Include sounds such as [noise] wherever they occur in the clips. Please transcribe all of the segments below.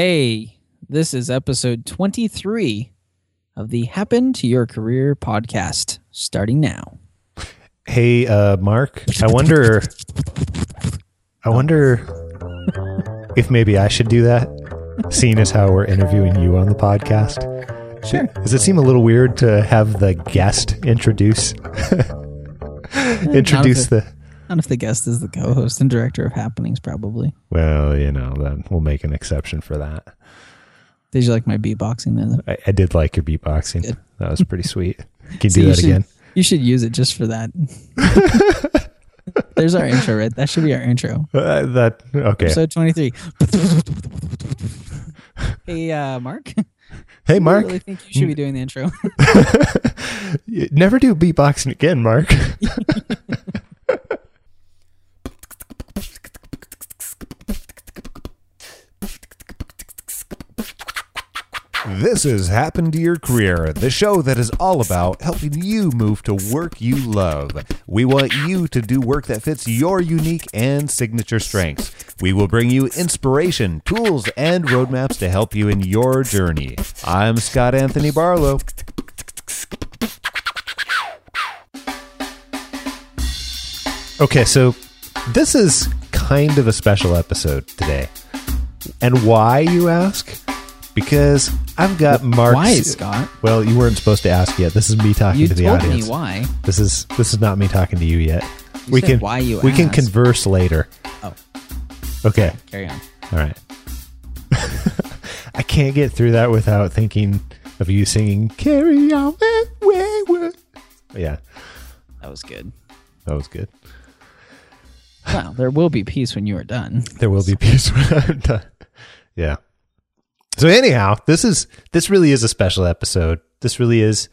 Hey, this is episode 23 of the Happen to Your Career podcast, starting now. Hey, uh, Mark, I wonder, I wonder if maybe I should do that, seeing as how we're interviewing you on the podcast. Sure. Does it seem a little weird to have the guest introduce [laughs] introduce the? Not if the guest is the co host and director of happenings, probably. Well, you know, then we'll make an exception for that. Did you like my beatboxing then? I, I did like your beatboxing. Good. That was pretty sweet. [laughs] Can you So do that should- again? You should use it just for that. [laughs] There's our intro, right? That should be our intro. Uh, that okay? Episode 23. [laughs] hey, uh, Mark. Hey, I Mark. really think you should be doing the intro. Never do beatboxing again, Mark. This is Happen to Your Career, the show that is all about helping you move to work you love. We want you to do work that fits your unique and signature strengths. We will bring you inspiration, tools, and roadmaps to help you in your journey. I'm Scott Anthony Barlow. Okay, so this is kind of a special episode today. And why, you ask? Because I've got Mark. Why, Scott? Well, you weren't supposed to ask yet. This is me talking You to the told audience. me why. This is this is not me talking to you yet. You we said can why you we can asked. converse later. Oh, Okay. carry on. All right. [laughs] I can't get through that without thinking of you singing "Carry On Wayward." Yeah, That was good. that was good. Well, there will be peace when you are done. There will be peace when I'm done. Yeah. So anyhow, this is this really is a special episode. This really is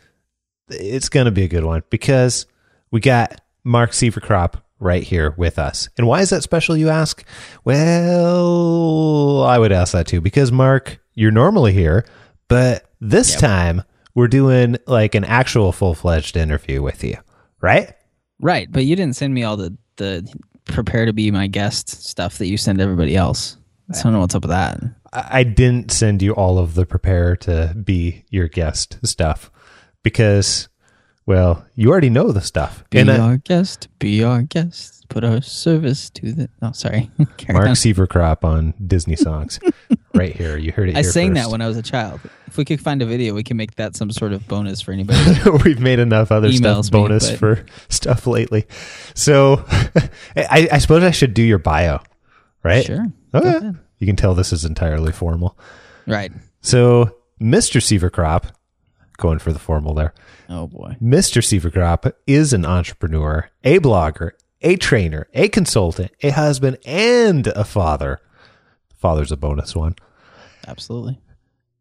it's going to be a good one because we got Mark Sieverkropp right here with us. And why is that special you ask? Well, I would ask that too because Mark, you're normally here, but this Yep. time we're doing like an actual full-fledged interview with you, right? Right, but you didn't send me all the the prepare to be my guest stuff that you send everybody else. So I don't know what's up with that. I I didn't send you all of the prepare to be your guest stuff because, well, you already know the stuff. Be and our guest, be our guest. Put our service to the. Oh, sorry. [laughs] Mark on. Sieverkropp on Disney songs, [laughs] right here. You heard it. I sang that when I was a child. If we could find a video, we can make that some sort of bonus for anybody. [laughs] We've made enough other stuff bonus for stuff lately. So, I, I suppose I should do your bio, right? Sure. Oh, okay. You can tell this is entirely formal. Right. So, Mr. Sieverkropp, going for the formal there. Oh boy. Mr. Sieverkropp is an entrepreneur, a blogger, a trainer, a consultant, a husband, and a father. Father's a bonus one. Absolutely.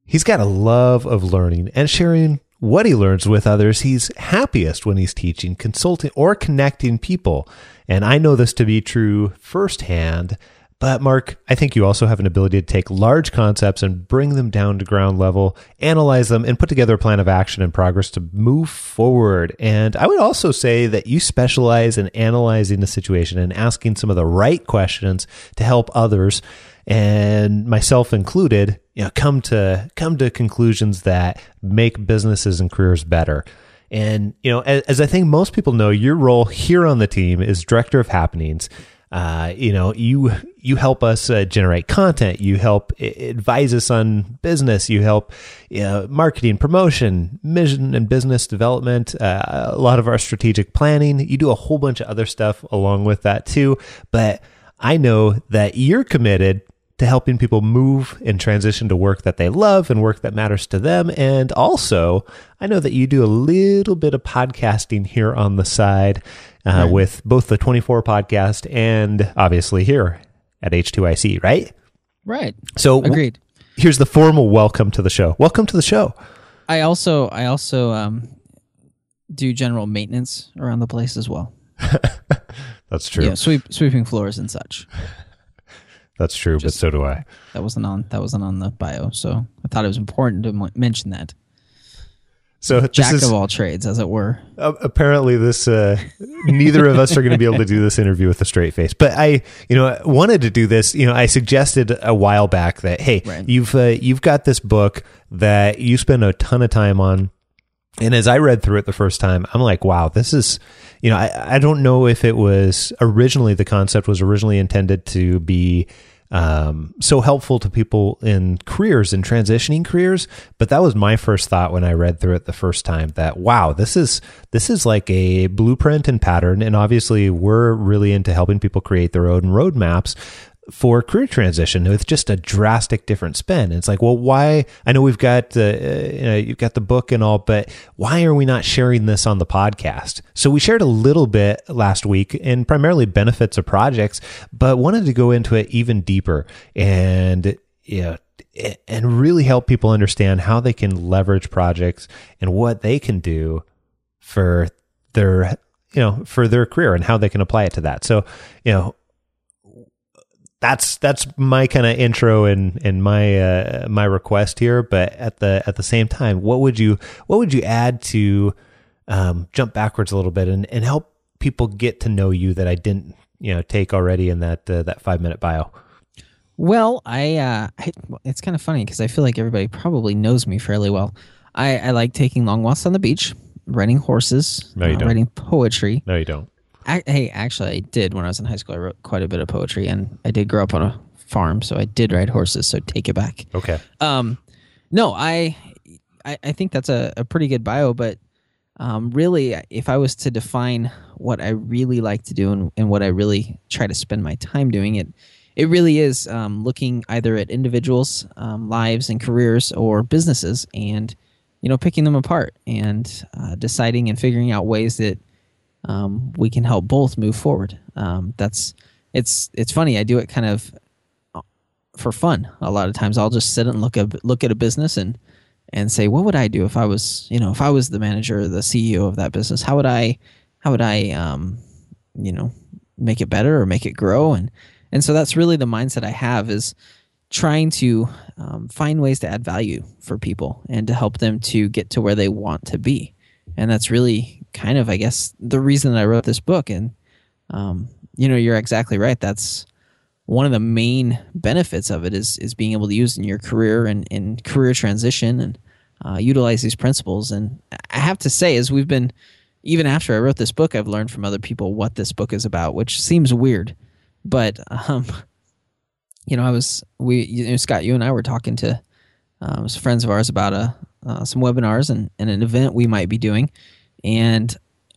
He's got a love of learning and sharing what he learns with others. He's happiest when he's teaching, consulting, or connecting people. And I know this to be true firsthand. But Mark, I think you also have an ability to take large concepts and bring them down to ground level, analyze them, and put together a plan of action and progress to move forward. And I would also say that you specialize in analyzing the situation and asking some of the right questions to help others and myself included, you know, come to come to conclusions that make businesses and careers better. And you know, as, as I think most people know, your role here on the team is director of happenings. Uh, you know, you you help us uh, generate content. You help advise us on business. You help you know, marketing, promotion, mission, and business development. Uh, a lot of our strategic planning. You do a whole bunch of other stuff along with that too. But I know that you're committed to helping people move and transition to work that they love and work that matters to them. And also, I know that you do a little bit of podcasting here on the side uh, Right. with both the 24 podcast and obviously here at H2IC, right? Right. So, w- Agreed. here's the formal welcome to the show. Welcome to the show. I also I also um do general maintenance around the place as well. [laughs] That's true. Yeah, sweep sweeping floors and such. [laughs] That's true, Just- but so do I. That wasn't on that wasn't on the bio, so I thought it was important to mo- mention that. So Jack is of all trades, as it were. uh, apparently this. Uh, neither of us are going to be able to do this interview with a straight face. But I, you know, wanted to do this. You know, I suggested a while back that hey, Right. you've uh, you've got this book that you spend a ton of time on. And as I read through it the first time, I'm like, wow, this is, you know, I, I don't know if it was originally the concept was originally intended to be um, so helpful to people in careers and transitioning careers. But that was my first thought when I read through it the first time that, wow, this is, this is like a blueprint and pattern. And obviously we're really into helping people create their own roadmaps for career transition with just a drastic different spin. It's like, well, why? I know we've got uh, you know you've got the book and all, but why are we not sharing this on the podcast? So we shared a little bit last week, and primarily benefits of projects, but wanted to go into it even deeper and yeah. And really help people understand how they can leverage projects and what they can do for their you know for their career and how they can apply it to that. So you know that's that's my kind of intro and and my uh, my request here. But at the at the same time, what would you what would you add to um, jump backwards a little bit and, and help people get to know you that I didn't you know take already in that uh, that five minute bio? Well, I, uh, I it's kind of funny because I feel like everybody probably knows me fairly well. I, I like taking long walks on the beach, riding horses, No, you uh, don't. writing poetry. No, you don't. I, hey, actually, I did when I was in high school. I wrote quite a bit of poetry, and I did grow up on a farm, so I did ride horses. So take it back. Okay. Um, no, I, I, I think that's a, a pretty good bio, but um, really, if I was to define what I really like to do and, and what I really try to spend my time doing, it, it really is um, looking either at individuals' um, lives and careers or businesses, and you know, picking them apart and uh, deciding and figuring out ways that um, we can help both move forward. Um, that's it's it's funny. I do it kind of for fun. A lot of times, I'll just sit and look at look at a business and and say, what would I do if I was you know if I was the manager or the CEO of that business? How would I how would I um, you know make it better or make it grow and and so that's really the mindset I have is trying to um, find ways to add value for people and to help them to get to where they want to be and that's really kind of i guess the reason that i wrote this book. And um, you know you're exactly right. That's one of the main benefits of it is is being able to use in your career and in career transition and uh, utilize these principles. And i have to say as we've been even after i wrote this book i've learned from other people what this book is about which seems weird. But um, [laughs] you know i was we you know, scott you and i were talking to um, some friends of ours about a uh, some webinars and, and an event we might be doing and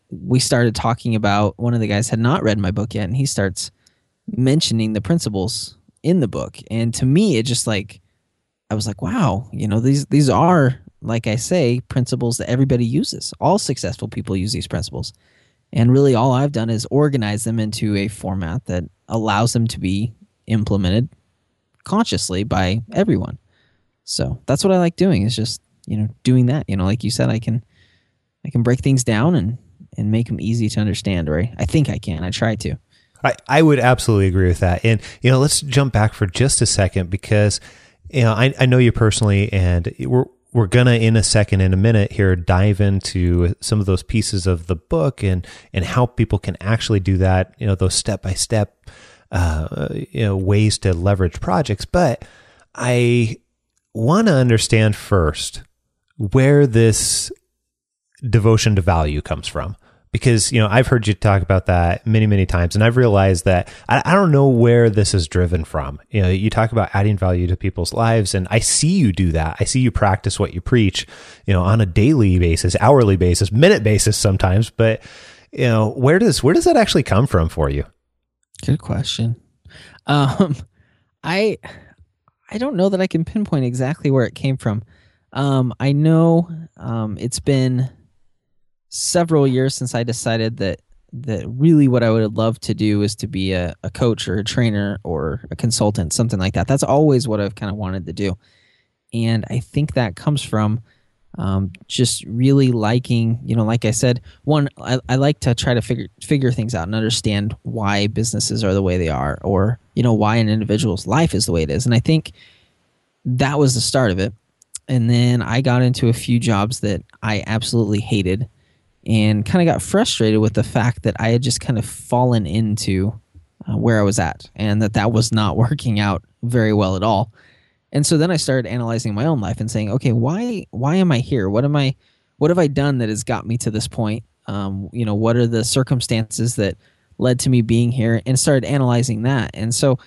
we started talking about one of the guys had not read my book yet and he starts mentioning the principles in the book. And to me it just like i was like wow you know these these are like i say principles that everybody uses. All successful people use these principles. And really all i've done is organize them into a format that allows them to be implemented consciously by everyone. So that's what i like doing is just you know doing that. You know like you said i can i can break things down and and make them easy to understand i, I think i can i try to I, I would absolutely agree with that. And, you know, let's jump back for just a second because, you know, I, I know you personally and we're, we're gonna in a second, in a minute here, dive into some of those pieces of the book and, and how people can actually do that, you know, those step by step, uh, you know, ways to leverage projects. But I want to understand first where this devotion to value comes from because you know I've heard you talk about that many many times, and I've realized that I, I, don't know where this is driven from. You know, you talk about adding value to people's lives, and I see you do that. I see you practice what you preach, you know, on a daily basis, hourly basis, minute basis sometimes. But you know, where does where does that actually come from for you? Good question. Um, [laughs] I I don't know that I can pinpoint exactly where it came from. Um, I know um, it's been several years since I decided that that really what I would love to do is to be a, a coach or a trainer or a consultant, something like that. That's always what I've kind of wanted to do. And I think that comes from um, just really liking, you know, like I said, one, I, I like to try to figure figure things out and understand why businesses are the way they are, or you know, why an individual's life is the way it is. And I think that was the start of it. and then I got into a few jobs that I absolutely hated and kind of got frustrated with the fact that I had just kind of fallen into uh, where I was at and that that was not [laughs] working out very well at all. And so then I started analyzing my own life and saying, okay, why why am I here? What am I what have I done that has got me to this point? Um, you know, what are the circumstances that led to me being here and started analyzing that. And so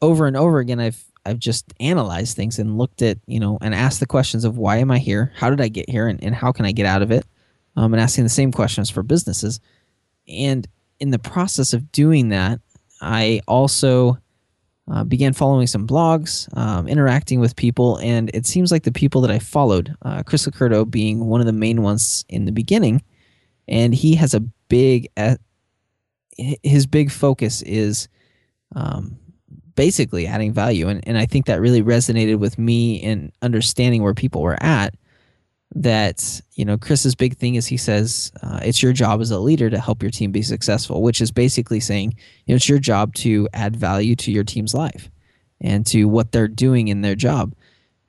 over and over again I've I've just analyzed things and looked at, you know, and asked the questions of why am I here? How did I get here? And, and how can I get out of it? Um, and asking the same questions for businesses. And in the process of doing that, I also uh, began following some blogs, um, interacting with people, and it seems like the people that I followed, uh, Chris LoCurto being one of the main ones in the beginning, and he has a big, uh, his big focus is um, basically adding value. And, and I think that really resonated with me in understanding where people were at. That, you know, Chris's big thing is he says uh, it's your job as a leader to help your team be successful, which is basically saying, you know, it's your job to add value to your team's life and to what they're doing in their job.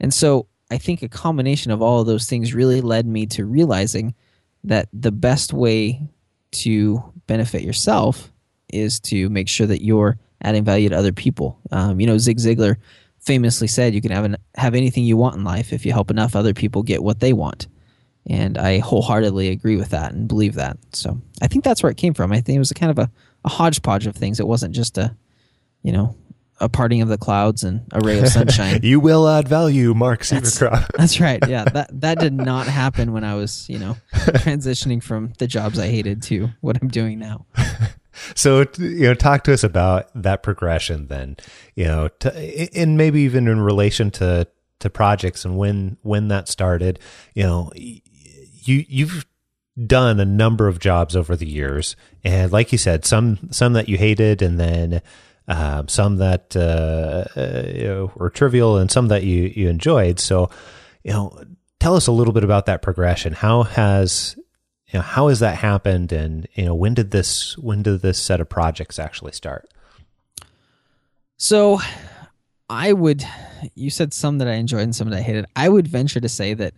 And so I think a combination of all of those things really led me to realizing that the best way to benefit yourself is to make sure that you're adding value to other people. Um, you know, Zig Ziglar famously said, "You can have an, have anything you want in life if you help enough other people get what they want." And I wholeheartedly agree with that and believe that. So I think that's where it came from. I think it was a kind of a, a hodgepodge of things. It wasn't just a, you know, a parting of the clouds and a ray of sunshine. [laughs] you will add value, Mark Sieverkropp. That's, [laughs] that's right. Yeah, that that did [laughs] not happen when I was, you know, transitioning from the jobs I hated to what I'm doing now so you know talk to us about that progression then you know to, and maybe even in relation to to projects and when when that started. You know you you've done a number of jobs over the years. And like you said some some that you hated and then um, some that uh, uh, you know, were trivial and some that you you enjoyed. So you know tell us a little bit about that progression. How has you know, how has that happened and you know when did this when did this set of projects actually start? So i would you said some that i enjoyed and some that i hated. I would venture to say that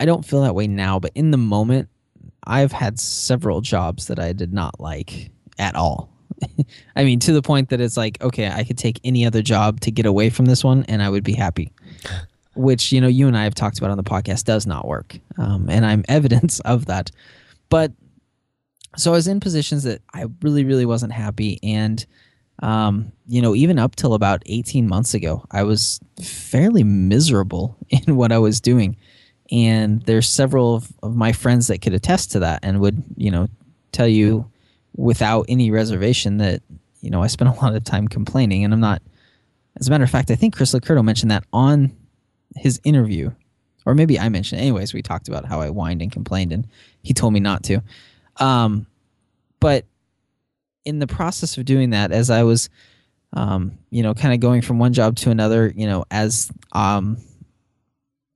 i don't feel that way now but in the moment i've had several jobs that i did not like at all. [laughs] I mean to the point that it's like okay i could take any other job to get away from this one and i would be happy which you know you and I have talked about on the podcast does not work, um, and I'm [laughs] evidence of that. But so I was in positions that I really, really wasn't happy, and um, you know, even up till about 18 months ago, I was fairly miserable [laughs] in what I was doing. And there's several of, of my friends that could attest to that and would, you know, tell you without any reservation that, you know, I spent a lot of time complaining. And I'm not, as a matter of fact, I think Chris LoCurto mentioned that on his interview, or maybe I mentioned. It. Anyways, we talked about how I whined and complained, and he told me not to. Um, but in the process of doing that, as I was, um, you know, kind of going from one job to another, you know, as um,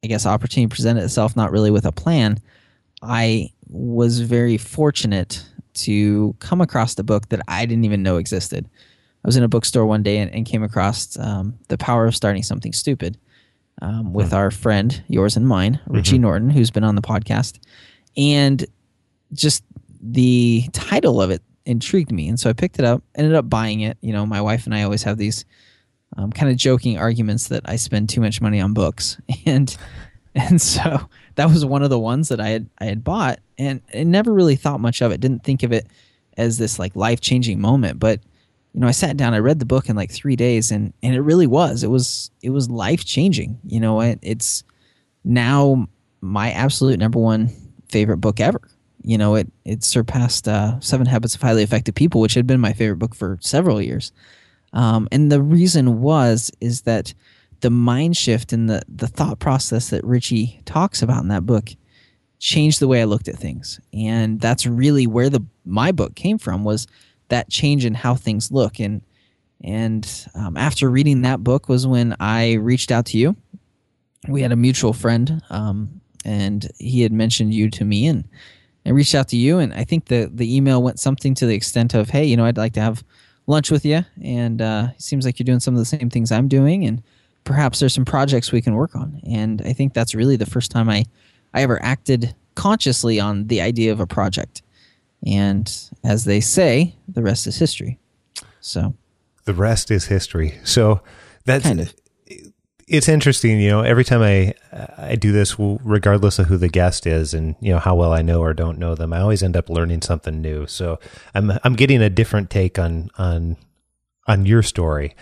I guess opportunity presented itself, not really with a plan, I was very fortunate to come across the book that I didn't even know existed. I was in a bookstore one day and, and came across um, The Power of Starting Something Stupid um, with mm-hmm. our friend, yours and mine, Richie mm-hmm. Norton, who's been on the podcast. And just the title of it intrigued me. And so I picked it up, ended up buying it. You know, my wife and I always have these um, kind of joking arguments that I spend too much money on books. [laughs] And and so that was one of the ones that I had I had bought and, and never really thought much of it. Didn't think of it as this like life changing moment, but you know, I sat down, I read the book in like three days, and and it really was. It was it was life changing. You know, it, it's now my absolute number one favorite book ever. You know, it it surpassed uh, Seven Habits of Highly Effective People, which had been my favorite book for several years. Um, and the reason was is that the mind shift and the the thought process that Richie talks about in that book changed the way I looked at things, and that's really where the my book came from. Was that change in how things look. And and um, after reading that book was when I reached out to you. We had a mutual friend, um, and he had mentioned you to me, and I reached out to you. And I think the the email went something to the extent of, "Hey, you know, I'd like to have lunch with you, and uh, it seems like you're doing some of the same things I'm doing, and perhaps there's some projects we can work on. And I think that's really the first time I, I ever acted consciously on the idea of a project. And as they say, the rest is history. So the rest is history. So that's kind of it's interesting, you know, every time I I do this regardless of who the guest is and you know how well I know or don't know them, I always end up learning something new. So I'm I'm getting a different take on on on your story.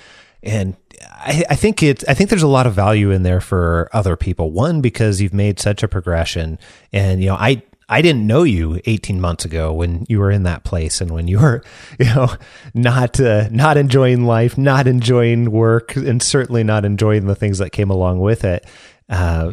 And I, I think it's I think there's a lot of value in there for other people. One, because you've made such a progression and you know, I I didn't know you 18 months ago when you were in that place and when you were, [laughs] you know, not uh, not enjoying life, not enjoying work, and certainly not enjoying the things that came along with it. Uh,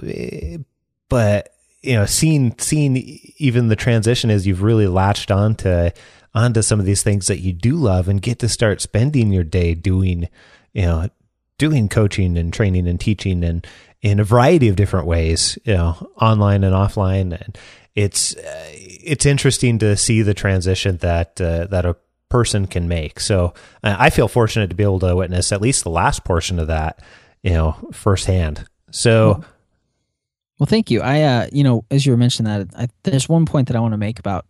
but you know, seeing seeing even the transition as you've really latched onto onto some of these things that you do love and get to start spending your day doing, you know, doing coaching and training and teaching and in a variety of different ways, you know, online and offline and it's uh, it's interesting to see the transition that uh, that a person can make. So uh, I feel fortunate to be able to witness at least the last portion of that, you know, firsthand. So. Well, thank you. I, uh, you know, as you were mentioning that, I, there's one point that I want to make about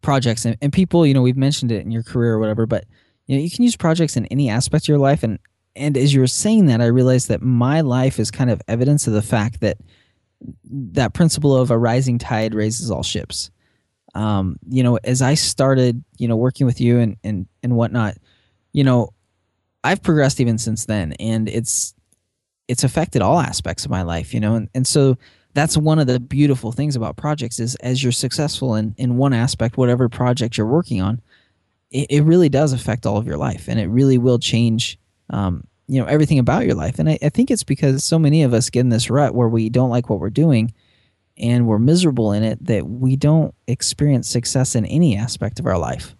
projects and, and people. You know, we've mentioned it in your career or whatever, but you know, you can use projects in any aspect of your life. And and as you were saying that, I realized that my life is kind of evidence of the fact that that principle of a rising tide raises all ships. Um, you know, as I started, you know, working with you and and and whatnot, you know, I've progressed even since then, and it's it's affected all aspects of my life. You know, and and so that's one of the beautiful things about projects is as you're successful in in one aspect, whatever project you're working on, it, it really does affect all of your life, and it really will change um, you know everything about your life. And I, I, think it's because so many of us get in this rut where we don't like what we're doing and we're miserable in it that we don't experience success in any aspect of our life.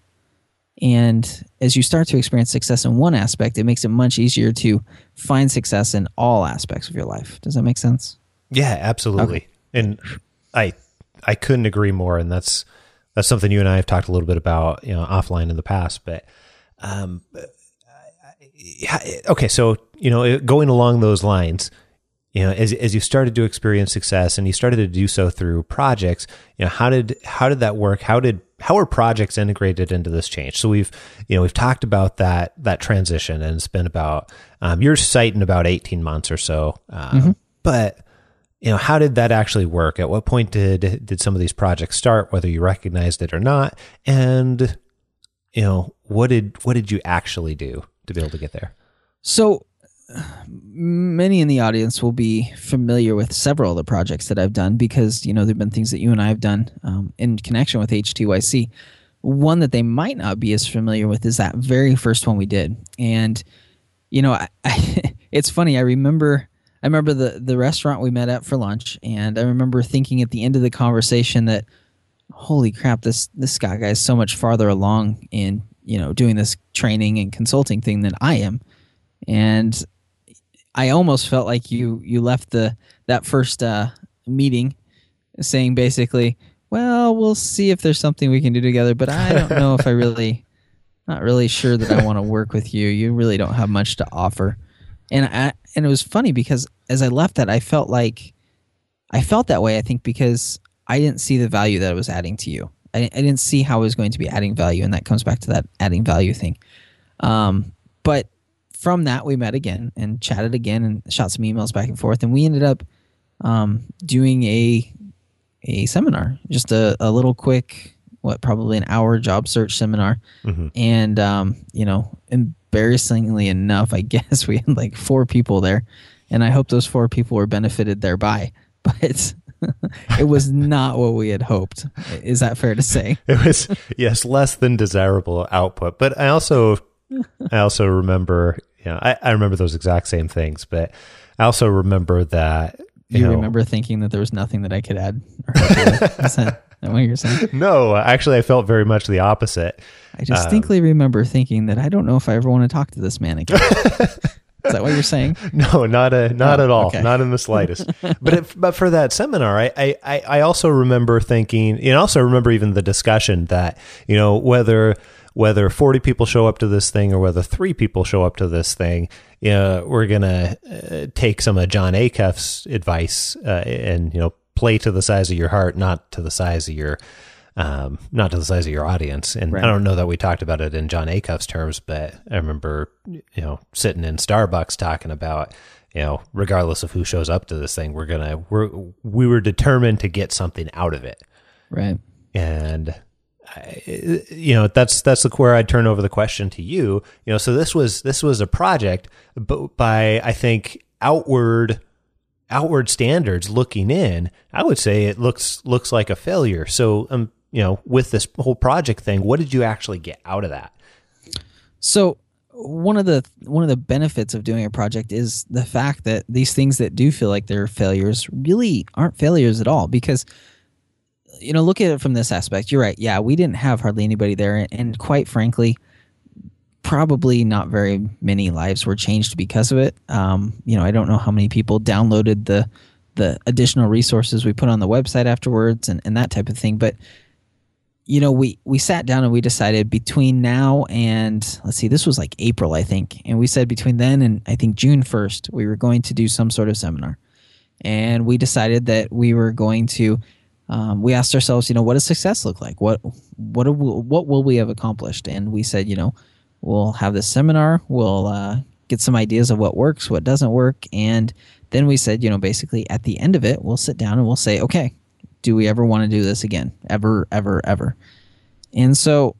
And as you start to experience success in one aspect it makes it much easier to find success in all aspects of your life. Does that make sense? Yeah absolutely. Okay. and i i couldn't agree more. And that's that's something you and i have talked a little bit about you know offline in the past but um okay, so you know, going along those lines, you know, as as you started to experience success and you started to do so through projects, you know, how did how did that work? How did how are projects integrated into this change? So we've you know we've talked about that that transition, and it's been about um, your site in about eighteen months or so, um, mm-hmm. but you know how did that actually work at what point did did some of these projects start whether you recognized it or not and you know what did what did you actually do to be able to get there? So, many in the audience will be familiar with several of the projects that I've done because you know there've been things that you and I have done um, in connection with H2YC. One that they might not be as familiar with is that very first one we did, and you know, I, [laughs] I, it's funny. I remember, I remember the the restaurant we met at for lunch, and I remember thinking at the end of the conversation that, holy crap, this this guy guy is so much farther along in you know doing this training and consulting thing than I am, and I almost felt like you you left the that first uh, meeting saying basically, well, we'll see if there's something we can do together, but I don't know if I really [laughs] not really sure that I want to work with you. You really don't have much to offer. And I and it was funny because as I left that I felt like I felt that way I think because I didn't see the value that I was adding to you. I, I didn't see how it was going to be adding value, and that comes back to that adding value thing. Um, but from that, we met again and chatted again and shot some emails back and forth, and we ended up um, doing a a seminar, just a, a little quick, what probably an hour job search seminar, mm-hmm. and um, you know, embarrassingly enough, I [laughs] guess we had like four people there, and I hope those four people were benefited thereby. [laughs] But [laughs] it was not what we had hoped. Is that fair to say? [laughs] It was yes, less than desirable output. But I also I also remember, you know, I, I remember those exact same things, but I also remember that you, you know, remember thinking that there was nothing that I could add [laughs] Is that what you're saying? No, actually I felt very much the opposite. I distinctly um, remember thinking that I don't know if I ever want to talk to this man again. Is that what you're saying? [laughs] no, not a, not oh, at all, okay. not in the slightest. [laughs] but if, but for that seminar, I, I I also remember thinking, and also remember even the discussion that you know whether whether 40 people show up to this thing or whether three people show up to this thing, you know, we're going to uh, take some of Jon Acuff's advice uh, and, you know, play to the size of your heart, not to the size of your, um, not to the size of your audience. And Right. I don't know that we talked about it in Jon Acuff's terms, but I remember, you know, sitting in Starbucks talking about, you know, regardless of who shows up to this thing, we're gonna we're we were determined to get something out of it, Right. and I, you know that's that's the where I'd turn over the question to you. You know, so this was this was a project, but by I think outward outward standards looking in, I would say it looks looks like a failure. So um, you know, with this whole project thing, what did you actually get out of that? So one of the one of the benefits of doing a project is the fact that these things that do feel like they're failures really aren't failures at all because you know look at it from this aspect. You're right. Yeah we didn't have hardly anybody there. And, quite frankly probably not very many lives were changed because of it. Um, you know i don't know how many people downloaded the the additional resources we put on the website afterwards and, and that type of thing. But you know we we sat down and we decided between now and let's see this was like april i think. And we said between then and i think june 1st we were going to do some sort of seminar. And we decided that we were going to um, we asked ourselves you know what does success look like? What what we, what will we have accomplished? And we said you know we'll have this seminar. We'll uh, get some ideas of what works what doesn't work. And then we said you know basically at the end of it we'll sit down and we'll say okay do we ever want to do this again? Ever ever ever. And so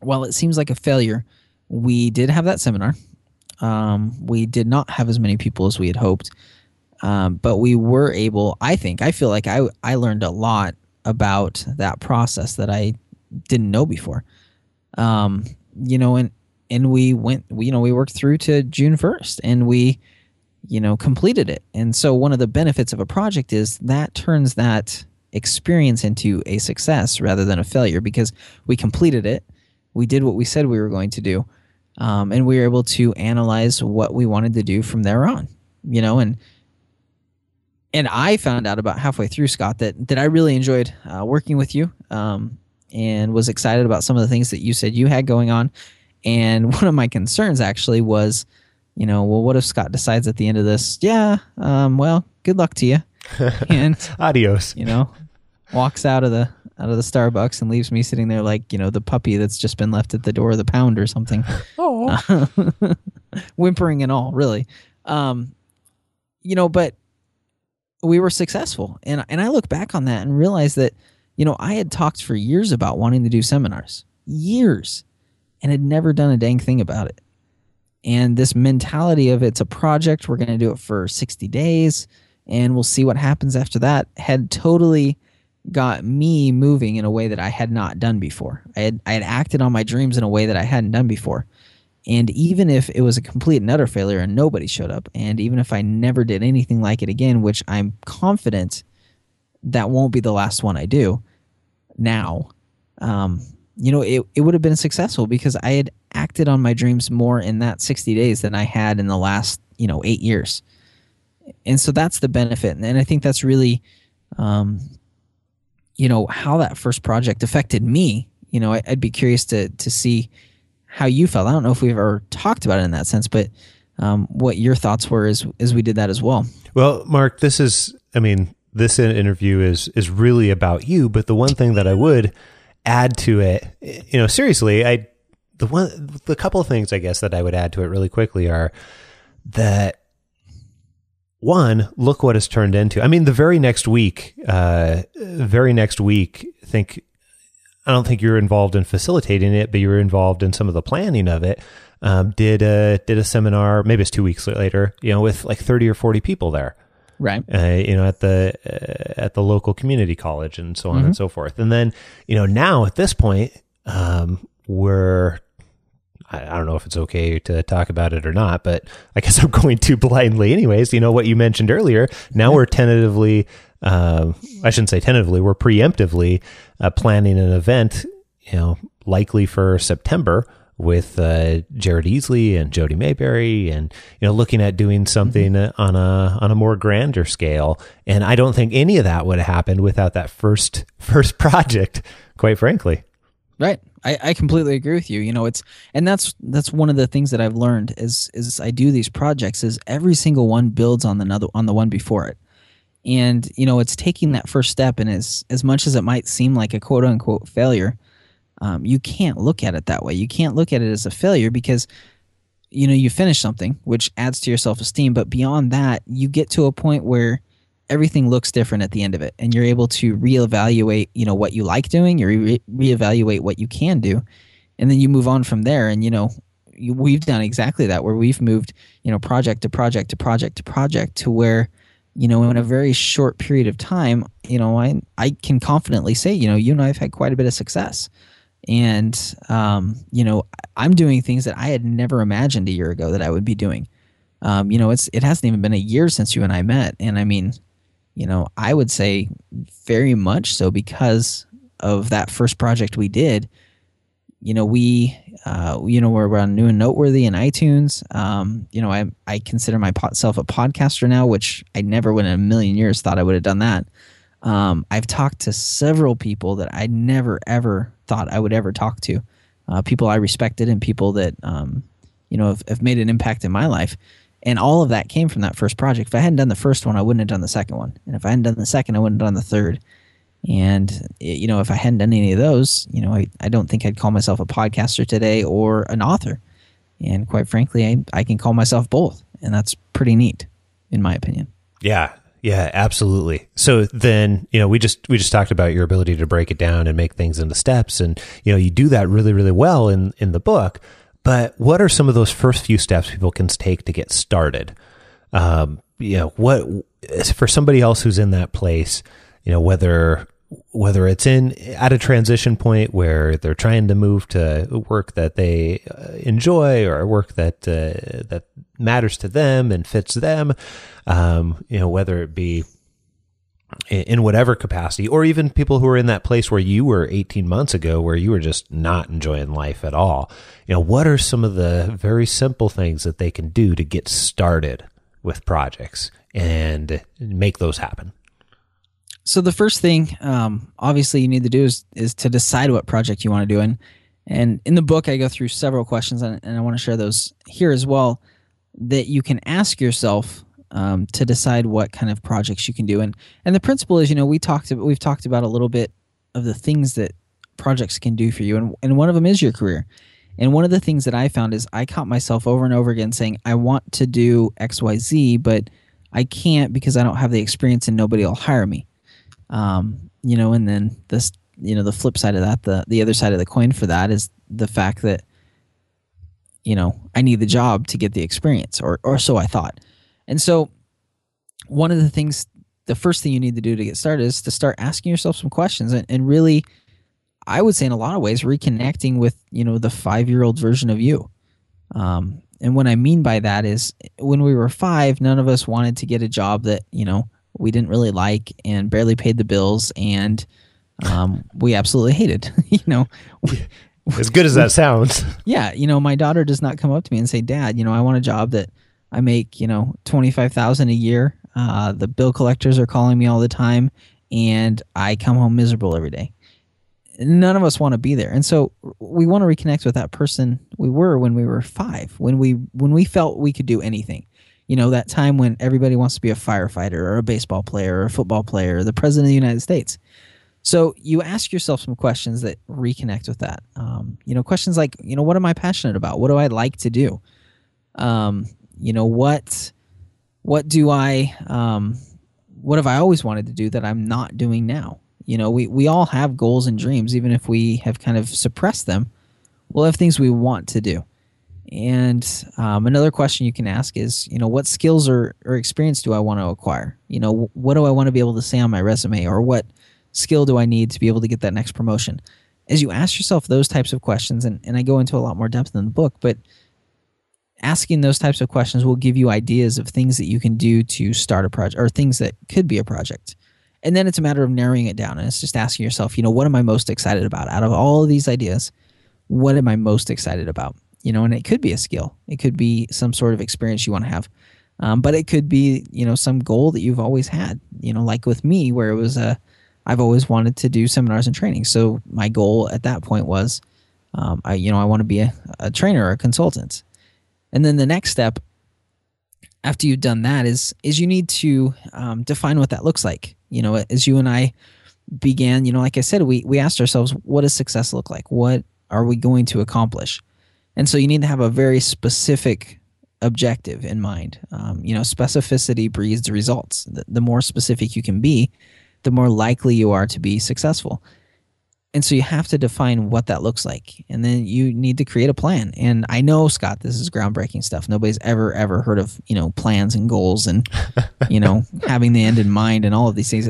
while it seems like a failure we did have that seminar. Um, we did not have as many people as we had hoped. Um, but we were able i think i feel like I, I learned a lot about that process that i didn't know before. Um, you know and and we went we, you know we worked through to june 1st and we you know completed it. And so one of the benefits of a project is that turns that experience into a success rather than a failure because we completed it. We did what we said we were going to do um, and we were able to analyze what we wanted to do from there on you know and and i found out about halfway through scott that that i really enjoyed uh, working with you um, and was excited about some of the things that you said you had going on. And [laughs] one of my concerns actually was you know, well, what if Scott decides at the end of this, yeah, um, well, good luck to you, [laughs] and Adios. you know, walks out of the out of the Starbucks and leaves me sitting there like you know the puppy that's just been left at the door of the pound or something, Oh, [laughs] whimpering and all, really. Um, you know, but we were successful, and and I look back on that and realize that you know I had talked for years about wanting to do seminars, years, and had never done a dang thing about it and this mentality of it's a project we're going to do it for 60 days and we'll see what happens after that had totally got me moving in a way that I had not done before. I had I had acted on my dreams in a way that I hadn't done before. And even if it was a complete and utter failure and nobody showed up, and even if I never did anything like it again, which I'm confident that won't be the last one I do now, um, you know, it, it would have been successful because I had acted on my dreams more in that 60 days than I had in the last, you know, eight years. And so that's the benefit. And I think that's really, um, you know, how that first project affected me. You know, I, I'd be curious to, to see how you felt. I don't know if we've ever talked about it in that sense, but um, what your thoughts were as, as we did that as well. Well, Mark, this is, I mean, this interview is is really about you. But the one thing that I would add to it, you know, seriously, I the one the couple of things I guess that I would add to it really quickly are that one, look what it's turned into. I mean, the very next week, uh, very next week, I think I don't think you're involved in facilitating it, but you were involved in some of the planning of it. Um, did a did a seminar, maybe it's two weeks later, you know, with like thirty or forty people there Right. uh, you know, at the uh, at the local community college and so on and so forth. And then, you know, now at this point, um, we're I, don't know if it's okay to talk about it or not, but I guess [laughs] I'm going too blindly, anyways. You know what you mentioned earlier. Now we're tentatively, um, I shouldn't say tentatively, we're preemptively uh, planning an event, you know, likely for September with uh, Jared Easley and Jody Mayberry, and you know, looking at doing something on a on a more grander scale. And I don't think any of that would have happened without that first [laughs] first project, quite frankly. Right. I, I completely agree with you. You know, it's and that's that's one of the things that I've learned is is I do these projects is every single one builds on the another on the one before it. And you know, it's taking that first step and as as much as it might seem like a quote unquote failure, um, you can't look at it that way. You can't look at it as a failure because you know, you finish something, which adds to your self esteem, but beyond that, you get to a point where everything looks different at the end of it. And you're able to reevaluate you know what you like doing you re- reevaluate what you can do and then you move on from there. And you know you, we've done exactly that where we've moved you know project to project to project to project to where you know in a very short period of time you know i i can confidently say you know you and i've had quite a bit of success. And um, you know i'm doing things that i had never imagined a year ago that i would be doing. Um, you know it's it hasn't even been a year since you and i met. And i mean you know, I would say very much so because of that first project we did. You know, we, uh, you know, we're on new and noteworthy in iTunes. Um, you know, I I consider myself a podcaster now, which I never would in a million years thought I would have done that. Um, I've talked to several people that I never ever thought I would ever talk to, uh, people I respected and people that um, you know have, have made an impact in my life. And all of that came from that first project. If I hadn't done the first one, I wouldn't have done the second one. And if I hadn't done the second, I wouldn't have done the third. And, you know, if I hadn't done any of those, you know, I, I don't think I'd call myself a podcaster today or an author. And quite frankly, I, I can call myself both. And that's pretty neat, in my opinion. Yeah. Yeah, absolutely. So then, you know, we just we just talked about your ability to break it down and make things into steps and you know, you do that really really well in in the book. But what are some of those first few steps people can take to get started? Um, you know, what for somebody else who's in that place, you know, whether whether it's in at a transition point where they're trying to move to work that they uh, enjoy or work that uh, that matters to them and fits them, um, you know, whether it be in whatever capacity, or even people who are in that place where you were 18 months ago, where you were just not enjoying life at all. You know, what are some of the very simple things that they can do to get started with projects and make those happen? So the first thing, um, obviously, you need to do is is to decide what project you want to do. And and in the book, I go through several questions, and, and I want to share those here as well. That you can ask yourself um, to decide what kind of projects you can do. And and the principle is, you know, we talked about, we've talked about a little bit of the things that projects can do for you, and and one of them is your career. And one of the things that I found is I caught myself over and over again saying I want to do X Y Z, but I can't because I don't have the experience and nobody will hire me. Um, you know, and then this, you know, the flip side of that, the the other side of the coin for that is the fact that you know I need the job to get the experience, or or so I thought. And so, one of the things, the first thing you need to do to get started is to start asking yourself some questions and, and really, I would say in a lot of ways, reconnecting with you know the five year old version of you. Um, and what I mean by that is when we were five, none of us wanted to get a job that you know we didn't really like and barely paid the bills, and um, we absolutely hated. [laughs] you know. as good as that sounds. [laughs] Yeah, you know, my daughter does not come up to me and say, "Dad, you know, I want a job that I make you know twenty five thousand a year. Uh, the bill collectors are calling me all the time, and I come home miserable every day. None of us want to be there, and so we want to reconnect with that person we were when we were five, when we when we felt we could do anything. You know that time when everybody wants to be a firefighter or a baseball player or a football player or the president of the United States. So you ask yourself some questions that reconnect with that. Um, you know, questions like, you know, what am I passionate about? What do I like to do? Um, you know what what do I um, what have I always wanted to do that I'm not doing now? You know, we we all have goals and dreams, even if we have kind of suppressed them. We'll have things we want to do. And um, another question you can ask is, you know, what skills or, or experience do I want to acquire? You know, what do I want to be able to say on my resume, or what skill do I need to be able to get that next promotion? As you ask yourself those types of questions, and, and I go into a lot more depth in the book, but asking those types of questions will give you ideas of things that you can do to start a project or things that could be a project. And then it's a matter of narrowing it down. And it's just asking yourself, you know, what am I most excited about? Out of all of these ideas, what am I most excited about? You know, and it could be a skill, it could be some sort of experience you want to have. Um, but it could be, you know, some goal that you've always had, you know, like with me, where it was a, I've always wanted to do seminars and training. So my goal at that point was um, I you know I want to be a, a trainer or a consultant. And then the next step after you've done that is is you need to um, define what that looks like. You know, as you and I began, you know, like I said, we we asked ourselves, what does success look like? What are we going to accomplish? And so you need to have a very specific objective in mind. Um, you know, specificity breeds results. The, the more specific you can be, the more likely you are to be successful. And so you have to define what that looks like. And then you need to create a plan. And I know, Scott, this is groundbreaking stuff. Nobody's ever, ever heard of, you know, plans and goals and, [laughs] you know, having the end in mind and all of these things.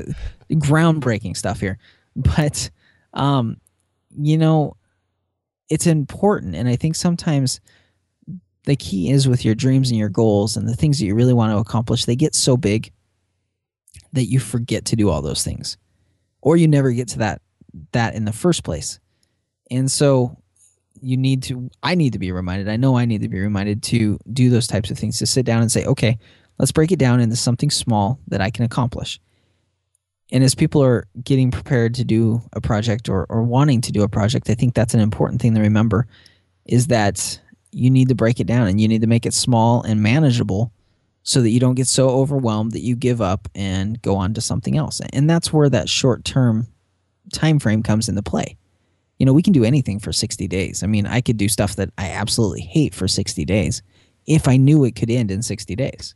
Groundbreaking stuff here. But, um, you know, it's important. And I think sometimes the key is with your dreams and your goals and the things that you really want to accomplish, they get so big that you forget to do all those things. Or you never get to that that in the first place. And so you need to I need to be reminded. I know I need to be reminded to do those types of things to sit down and say, "Okay, let's break it down into something small that I can accomplish." And as people are getting prepared to do a project or, or wanting to do a project, I think that's an important thing to remember is that you need to break it down and you need to make it small and manageable so that you don't get so overwhelmed that you give up and go on to something else. And that's where that short term time frame comes into play. You know, we can do anything for 60 days. I mean, I could do stuff that I absolutely hate for 60 days if I knew it could end in 60 days.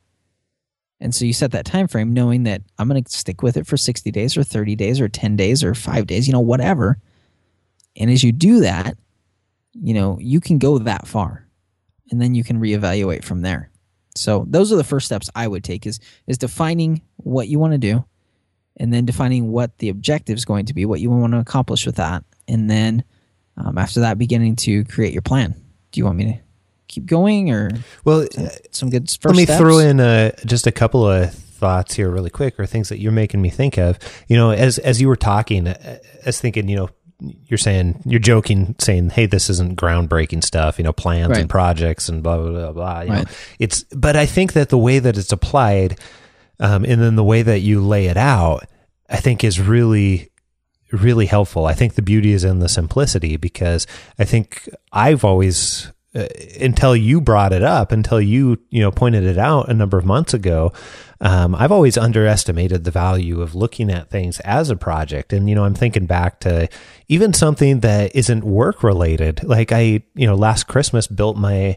And so you set that time frame knowing that I'm going to stick with it for 60 days or 30 days or 10 days or 5 days, you know, whatever. And as you do that, you know, you can go that far. And then you can reevaluate from there. So those are the first steps I would take is is defining what you want to do and then defining what the objective is going to be, what you want to accomplish with that, and then um, after that, beginning to create your plan. Do you want me to keep going, or well, some, some good first? Let me steps? throw in uh, just a couple of thoughts here, really quick, or things that you're making me think of. You know, as as you were talking, I was thinking, you know, you're saying you're joking, saying, "Hey, this isn't groundbreaking stuff." You know, plans Right. and projects and blah blah blah. blah you know, it's but I think that the way that it's applied, um, and then the way that you lay it out, I think is really really helpful. I think the beauty is in the simplicity because I think I've always uh, until you brought it up, until you you know pointed it out a number of months ago, um, I've always underestimated the value of looking at things as a project. And you know, I'm thinking back to even something that isn't work related. Like I, you know, last Christmas built my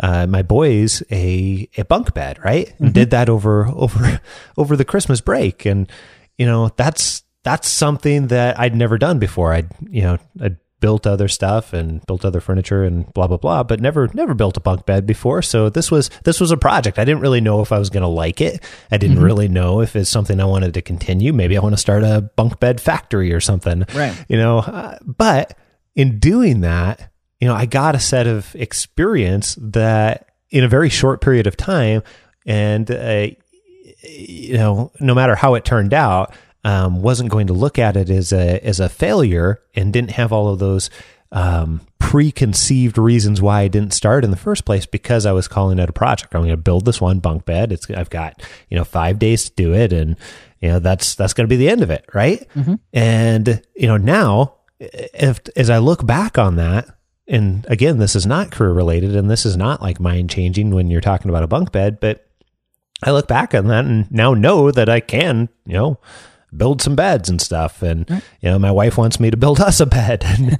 uh, my boys a a bunk bed, right? And did that over over [laughs] over the Christmas break, and you know that's that's something that I'd never done before. I'd you know I'd built other stuff and built other furniture and blah blah blah, but never never built a bunk bed before. So this was this was a project. I didn't really know if I was going to like it. I didn't really know if it's something I wanted to continue. Maybe I want to start a bunk bed factory or something. Right. You know, uh, but in doing that, you know, I got a set of experience that in a very short period of time, and uh, you know, no matter how it turned out, um, wasn't going to look at it as a as a failure, and didn't have all of those um, preconceived reasons why I didn't start in the first place because I was calling it a project. I'm going to build this one bunk bed. It's I've got you know five days to do it, and you know that's that's going to be the end of it, right? And you know now, if as I look back on that, and again, this is not career related, and this is not like mind changing when you're talking about a bunk bed, but I look back on that and now know that I can, you know, build some beds and stuff. And, you know, my wife wants me to build us a bed. [laughs] And,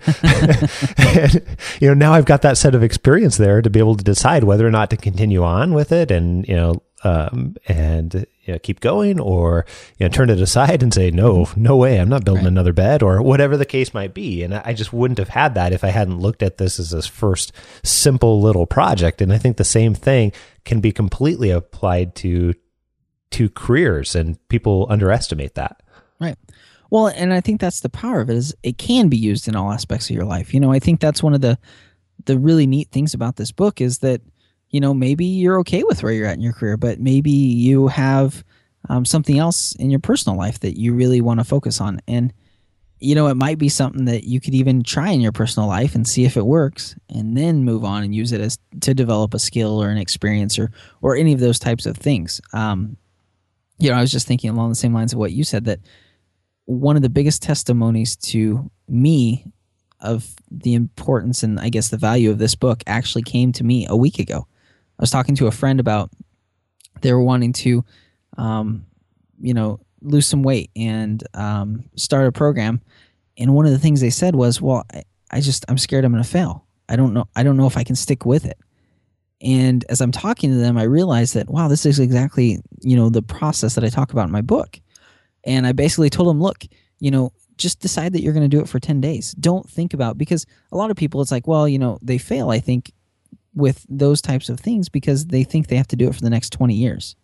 and, [laughs] you know, now I've got that set of experience there to be able to decide whether or not to continue on with it and, you know, um, and you know, keep going or, you know, turn it aside and say, no, no way, I'm not building Right. another bed or whatever the case might be. And I I just wouldn't have had that if I hadn't looked at this as this first simple little project. And I think the same thing can be completely applied to to careers and people underestimate that. Right. Well, and I think that's the power of it is it can be used in all aspects of your life. You know, I think that's one of the the really neat things about this book is that you know maybe you're okay with where you're at in your career, but maybe you have um, something else in your personal life that you really want to focus on, and you know it might be something that you could even try in your personal life and see if it works, and then move on and use it as to develop a skill or an experience or or any of those types of things. Um, you know, I was just thinking along the same lines of what you said that one of the biggest testimonies to me of the importance and I guess the value of this book actually came to me a week ago. I was talking to a friend about they were wanting to, um, you know, lose some weight and um, start a program. And one of the things they said was, "Well, I, I just I'm scared I'm going to fail. I don't know. I don't know if I can stick with it." And as I'm talking to them, I realized that wow, this is exactly you know the process that I talk about in my book. And I basically told them, look, you know, just decide that you're going to do it for 10 days. Don't think about because a lot of people it's like, well, you know, they fail I think with those types of things because they think they have to do it for the next 20 years.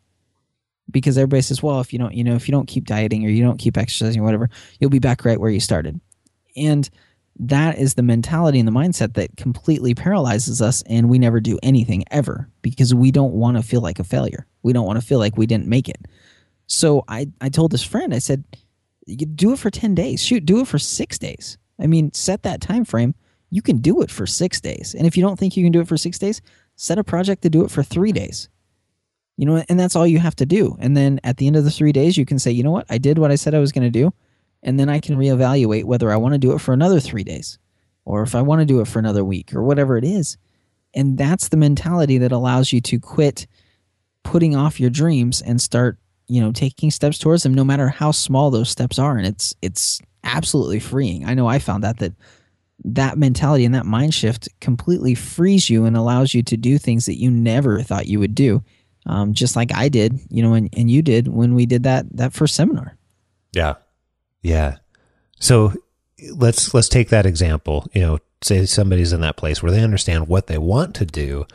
Because everybody says, well, if you don't, you know, if you don't keep dieting or you don't keep exercising or whatever, you'll be back right where you started. And that is the mentality and the mindset that completely paralyzes us and we never do anything ever because we don't want to feel like a failure. We don't want to feel like we didn't make it. So I, I told this friend, I said, do it for 10 days. Shoot, do it for six days. I mean, set that time frame. You can do it for six days. And if you don't think you can do it for six days, set a project to do it for three days. You know, and that's all you have to do. And then at the end of the three days, you can say, you know what, I did what I said I was going to do. And then I can reevaluate whether I want to do it for another three days or if I want to do it for another week or whatever it is. And that's the mentality that allows you to quit putting off your dreams and start you know taking steps towards them no matter how small those steps are and it's it's absolutely freeing i know i found that that that mentality and that mind shift completely frees you and allows you to do things that you never thought you would do um, just like i did you know and, and you did when we did that that first seminar yeah yeah so let's let's take that example you know say somebody's in that place where they understand what they want to do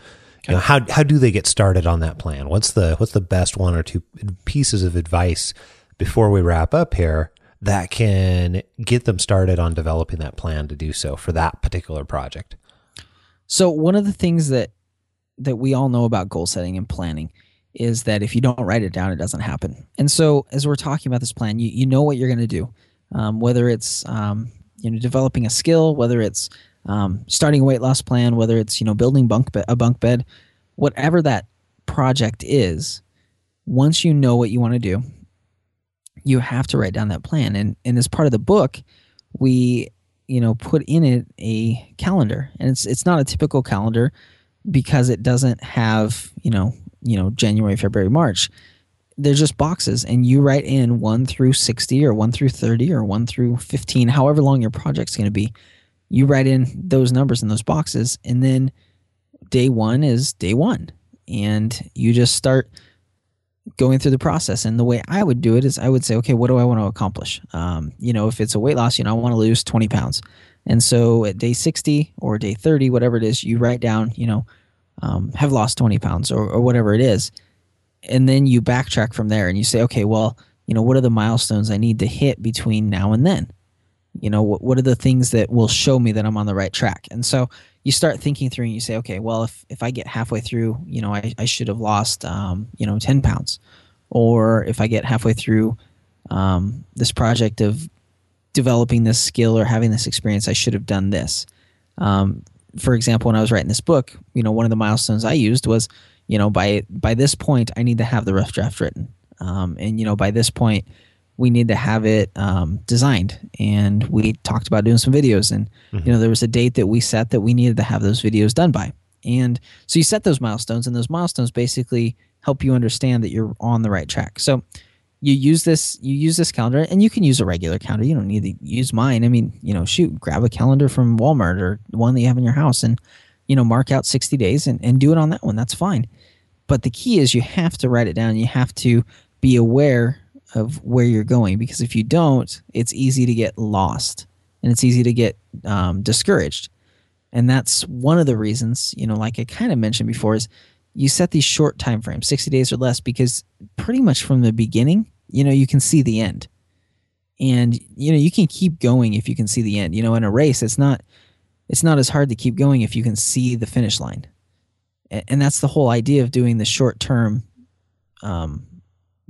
Okay. You know, how how do they get started on that plan? What's the what's the best one or two pieces of advice before we wrap up here that can get them started on developing that plan to do so for that particular project? So one of the things that that we all know about goal setting and planning is that if you don't write it down, it doesn't happen. And so as we're talking about this plan, you you know what you're going to do, um, whether it's um, you know developing a skill, whether it's um, starting a weight loss plan, whether it's you know building bunk be- a bunk bed, whatever that project is. Once you know what you want to do, you have to write down that plan. And and as part of the book, we you know put in it a calendar, and it's it's not a typical calendar because it doesn't have you know you know January, February, March. They're just boxes, and you write in one through sixty, or one through thirty, or one through fifteen, however long your project's going to be you write in those numbers in those boxes and then day one is day one and you just start going through the process. And the way i would do it is i would say okay what do i want to accomplish? Um, you know if it's a weight loss you know i want to lose 20 pounds. And so at day 60 or day 30 whatever it is you write down you know um, have lost 20 pounds or, or whatever it is. And then you backtrack from there and you say okay well you know what are the milestones i need to hit between now and then? You know what, what are the things that will show me that i'm on the right track? And so you start thinking through and you say okay well if, if i get halfway through you know i, I should have lost um, you know 10 pounds. Or if i get halfway through um, this project of developing this skill or having this experience i should have done this. Um, for example when i was writing this book you know one of the milestones i used was you know by by this point i need to have the rough draft written. Um, and you know by this point we need to have it um, designed. And we talked about doing some videos, and mm-hmm. you know there was a date that we set that we needed to have those videos done by. And so you set those milestones, and those milestones basically help you understand that you're on the right track. So you use this you use this calendar and you can use a regular calendar you don't need to use mine i mean you know shoot grab a calendar from walmart or one that you have in your house and you know mark out 60 days and, and do it on that one that's fine but the key is you have to write it down you have to be aware of where you're going because if you don't, it's easy to get lost and it's easy to get um, discouraged. And that's one of the reasons, you know, like I kind of mentioned before, is you set these short time frames, 60 days or less, because pretty much from the beginning, you know, you can see the end. And you know, you can keep going if you can see the end. You know, in a race, it's not it's not as hard to keep going if you can see the finish line. And that's the whole idea of doing the short term um,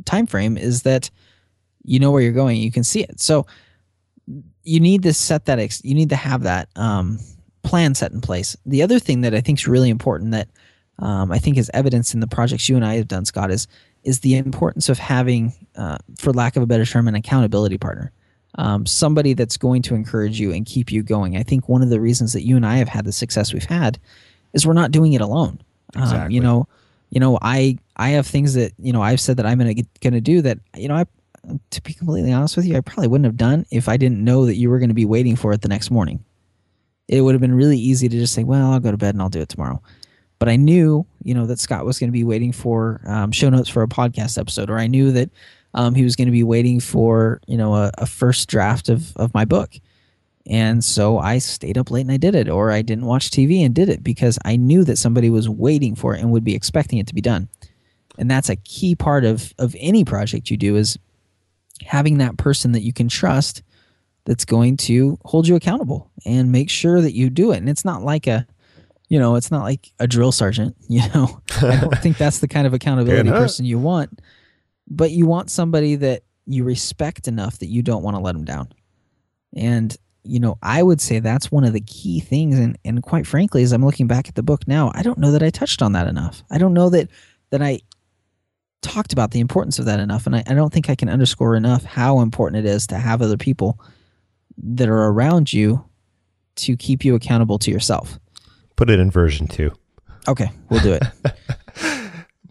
time frame is that you know where you're going you can see it so you need to set that ex- you need to have that um, plan set in place the other thing that i think is really important that um, i think is evidence in the projects you and i have done scott is is the importance of having uh, for lack of a better term an accountability partner um, somebody that's going to encourage you and keep you going. I think one of the reasons that you and I have had the success we've had is we're not doing it alone. Exactly. Um, you know, you know, I I have things that you know I've said that I'm gonna gonna do that you know I to be completely honest with you, I probably wouldn't have done if I didn't know that you were to be waiting for it the next morning. It would have been really easy to just say, "Well, I'll go to bed and I'll do it tomorrow." But I knew, you know, that Scott was going to be waiting for um, show notes for a podcast episode, or I knew that um, he was going to be waiting for, you know, a, a first draft of of my book. And so I stayed up late and I did it, or I didn't watch TV and did it because I knew that somebody was waiting for it and would be expecting it to be done. And that's a key part of of any project you do is having that person that you can trust that's going to hold you accountable and make sure that you do it. And it's not like a, you know, it's not like a drill sergeant, [laughs] you know. I don't think that's the kind of accountability person you want, but you want somebody that you respect enough that you don't want to let them down. And you know, I would say that's one of the key things and and quite frankly as I'm looking back at the book now, I don't know that I touched on that enough. I don't know that that I talked about the importance of that enough. And I, I don't think I can underscore enough how important it is to have other people that are around you to keep you accountable to yourself. Put it in version two. Okay, we'll do it. [laughs]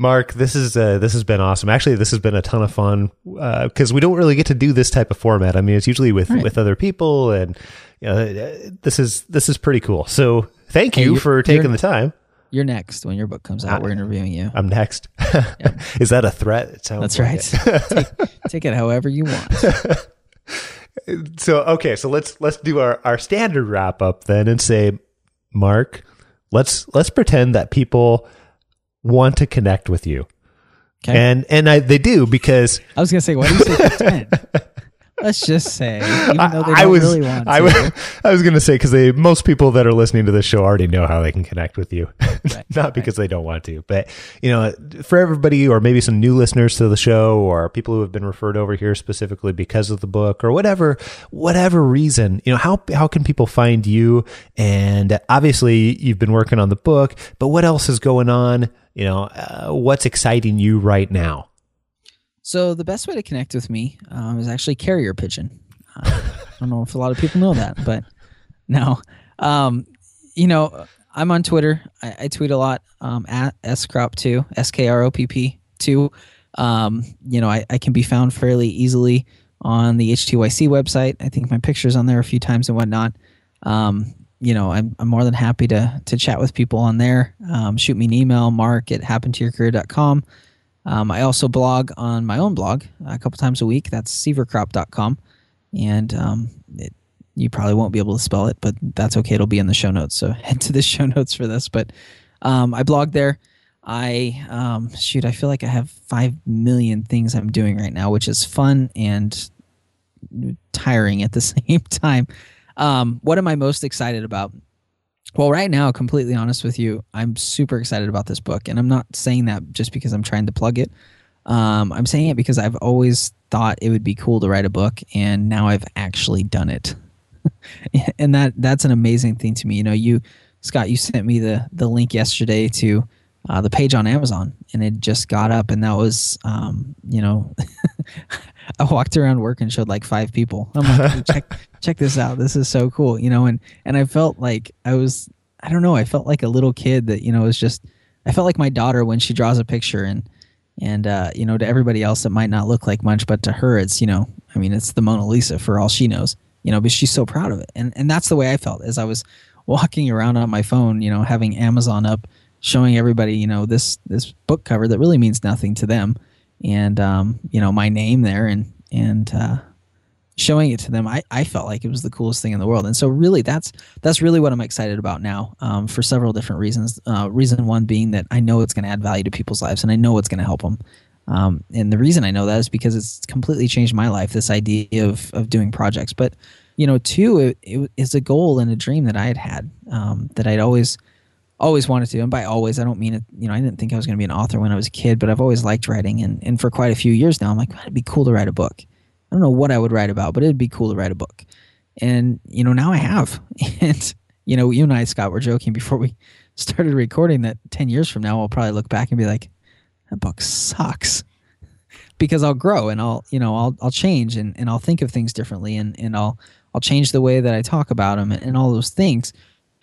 Mark, this is uh, this has been awesome. Actually, this has been a ton of fun because uh, we don't really get to do this type of format. I mean, it's usually with right. with other people, and you know, this is this is pretty cool. So, thank you for taking the time. You're next when your book comes out. I, we're interviewing you. I'm next. [laughs] Is that a threat? It sounds. That's like right. It. [laughs] take, take it however you want. [laughs] so okay, so let's let's do our our standard wrap up then and say, Mark, let's let's pretend that people want to connect with you. Okay. And and I, they do because I was gonna say, why do you say pretend? [laughs] Let's just say, even though they I, was, really want to. [laughs] I was, I was going to say because they most people that are listening to this show already know how they can connect with you, [laughs] right, not because they don't want to, but you know, for everybody or maybe some new listeners to the show or people who have been referred over here specifically because of the book or whatever, whatever reason, you know, how how can people find you? And obviously, you've been working on the book, but what else is going on? You know, uh, what's exciting you right now? So the best way to connect with me um, is actually carrier pigeon. Uh, I don't know if a lot of people know that, but [laughs] no. Um, you know, I'm on Twitter. I, I tweet a lot um, at skropp2, S K R O P P two. Um, you know, I, I can be found fairly easily on the HTYC website. I think my picture's on there a few times and whatnot. Um, you know, I'm, I'm more than happy to to chat with people on there. Um, shoot me an email, mark at happentoyourcareer.com. Um, I also blog on my own blog a couple times a week. That's sieverkropp.com. And um, it, you probably won't be able to spell it, but that's okay. It'll be in the show notes. So [laughs] head to the show notes for this. But um, I blog there. I, um, shoot, I feel like I have 5 million things I'm doing right now, which is fun and tiring at the [laughs] same time. Um, what am I most excited about? Well, right now, completely honest with you, I'm super excited about this book, and I'm not saying that just because I'm trying to plug it. Um, I'm saying it because I've always thought it would be cool to write a book, and now I've actually done it, [laughs] and that that's an amazing thing to me. You know, you Scott, you sent me the the link yesterday to uh, the page on Amazon, and it just got up, and that was, um, you know, [laughs] I walked around work and showed like five people. I'm like, [laughs] check check this out. This is so cool, you know, and and I felt like I was, I don't know, I felt like a little kid that you know was just, I felt like my daughter when she draws a picture and and uh, you know to everybody else it might not look like much, but to her it's you know, I mean it's the Mona Lisa for all she knows, you know, but she's so proud of it, and and that's the way I felt as I was walking around on my phone, you know, having Amazon up showing everybody, you know, this this book cover that really means nothing to them, and um, you know, my name there, and and uh, showing it to them, I, I felt like it was the coolest thing in the world. And so, really, that's that's really what I'm excited about now, um, for several different reasons. Uh, reason one being that I know it's going to add value to people's lives, and I know it's going to help them. Um, and the reason I know that is because it's completely changed my life. This idea of of doing projects, but you know, two, it, it is a goal and a dream that I had had um, that I'd always always wanted to. And by always, I don't mean it. You know, I didn't think I was going to be an author when I was a kid, but I've always liked writing. And and for quite a few years now, I'm like, it'd be cool to write a book. I don't know what I would write about, but it'd be cool to write a book. And you know, now I have. [laughs] And you know, you and I, Scott, were joking before we [laughs] started recording that ten years from now, I'll probably look back and be like, that book sucks. [laughs] because I'll grow and I'll you know I'll I'll change and, and I'll think of things differently and, and I'll I'll change the way that I talk about them and, and all those things.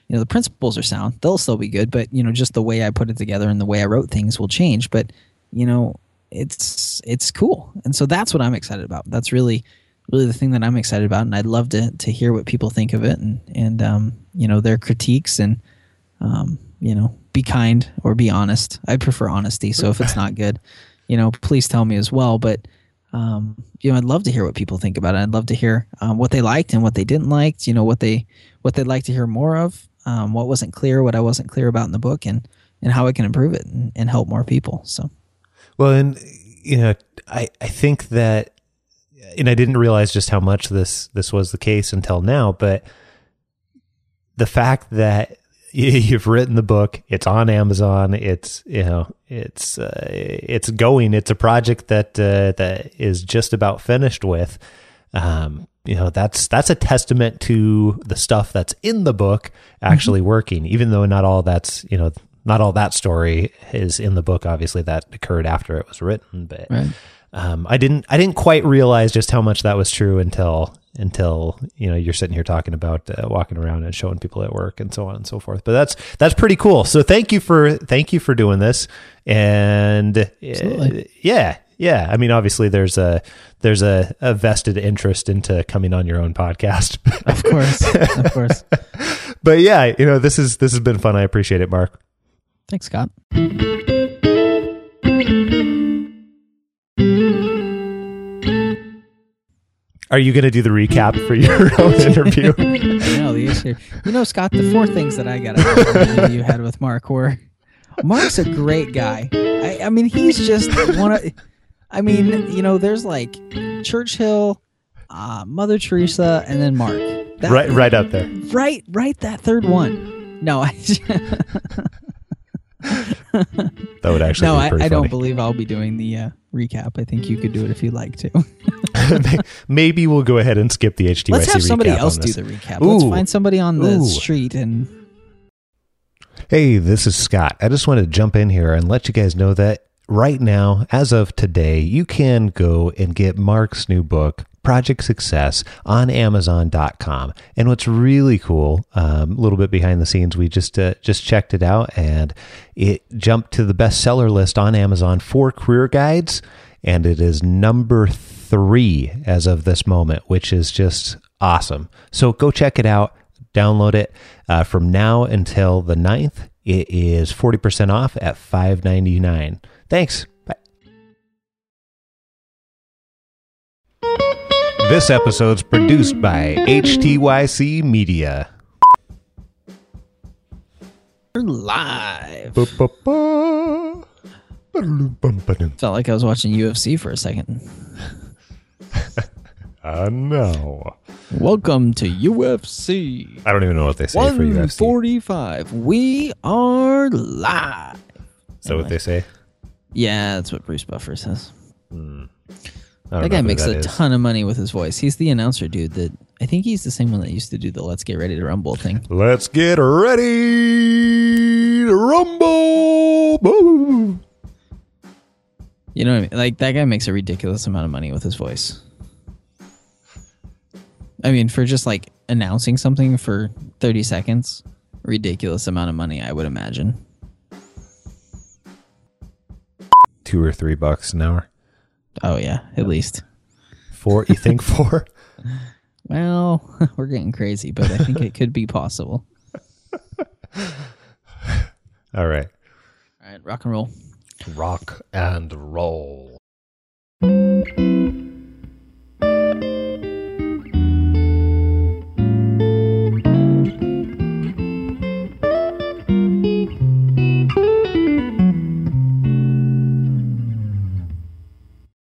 You know the principles are sound; they'll still be good, but you know just the way I put it together and the way I wrote things will change. But you know it's it's cool, and so that's what I'm excited about. That's really really the thing that I'm excited about, and I'd love to to hear what people think of it and and um, you know their critiques and um, you know be kind or be honest. I prefer honesty. So if it's not good, you know, please tell me as well. But um, you know, I'd love to hear what people think about it. I'd love to hear um, what they liked and what they didn't like. You know, what they what they'd like to hear more of. Um, what wasn't clear, what I wasn't clear about in the book, and and how I can improve it and, and help more people. So, well, and you know, I I think that and I didn't realize just how much this this was the case until now, but the fact that [laughs] you've written the book, it's on Amazon, it's you know, it's uh, it's going, it's a project that uh, that is just about finished with. Um, you know, that's that's a testament to the stuff that's in the book actually mm-hmm. working, even though not all that's you know not all that story is in the book. Obviously, that occurred after it was written, but. Right um, I didn't I didn't quite realize just how much that was true until until you know you're sitting here talking about uh, walking around and showing people at work and so on and so forth. But that's that's pretty cool. So thank you for thank you for doing this. And uh, yeah, yeah. I mean, obviously there's a there's a, a vested interest into coming on your own podcast. of course, of course. [laughs] but yeah, you know this is this has been fun. I appreciate it, Mark. Thanks, Scott. Are you going to do the recap for your [laughs] own interview? no, the issue. You know, Scott, the four things that I got out of the interview you had with Mark were Mark's a great guy. I, I mean, he's just one of. I mean, you know, there's like Churchill, uh, Mother Teresa, and then Mark. That, right, right up there. Right, right. That third one. No, I. [laughs] [laughs] [laughs] that would actually. No, I, I, don't believe I'll be doing the uh, recap. I think you could do it if you'd like to. [laughs] Maybe we'll go ahead and skip the HTYC. Let's have somebody else do the recap. Ooh. Let's find somebody on the Ooh. street and. Hey, this is Scott. I just want to jump in here and let you guys know that right now, as of today, you can go and get Mark's new book, Project Success on Amazon.com. And what's really cool, um, a little bit behind the scenes, we just uh, just checked it out, and it jumped to the bestseller list on Amazon for career guides, and it is number three as of this moment, which is just awesome. So go check it out, download it. Uh, from now until the 9th, it is 40% off at $5.99. Thanks. This episode's produced by HTYC Media. We're live. Felt like I was watching UFC for a second. [laughs] I know. Welcome to UFC. I don't even know what they say for UFC. 145. We are live. Is that anyway. what they say? Yeah, that's what Bruce Buffer says. Hmm. That guy makes that a is. ton of money with his voice. He's the announcer dude that I think he's the same one that used to do the "Let's Get Ready to Rumble" thing. Let's get ready to rumble. Boom. You know what I mean? Like that guy makes a ridiculous amount of money with his voice. I mean, for just like announcing something for 30 seconds, ridiculous amount of money, I would imagine. Two or three bucks an hour. Oh yeah, at least four. You think [laughs] four? well, [laughs] we're getting crazy, but I think it could be possible. [laughs] All right. All right, rock and roll. Rock and roll.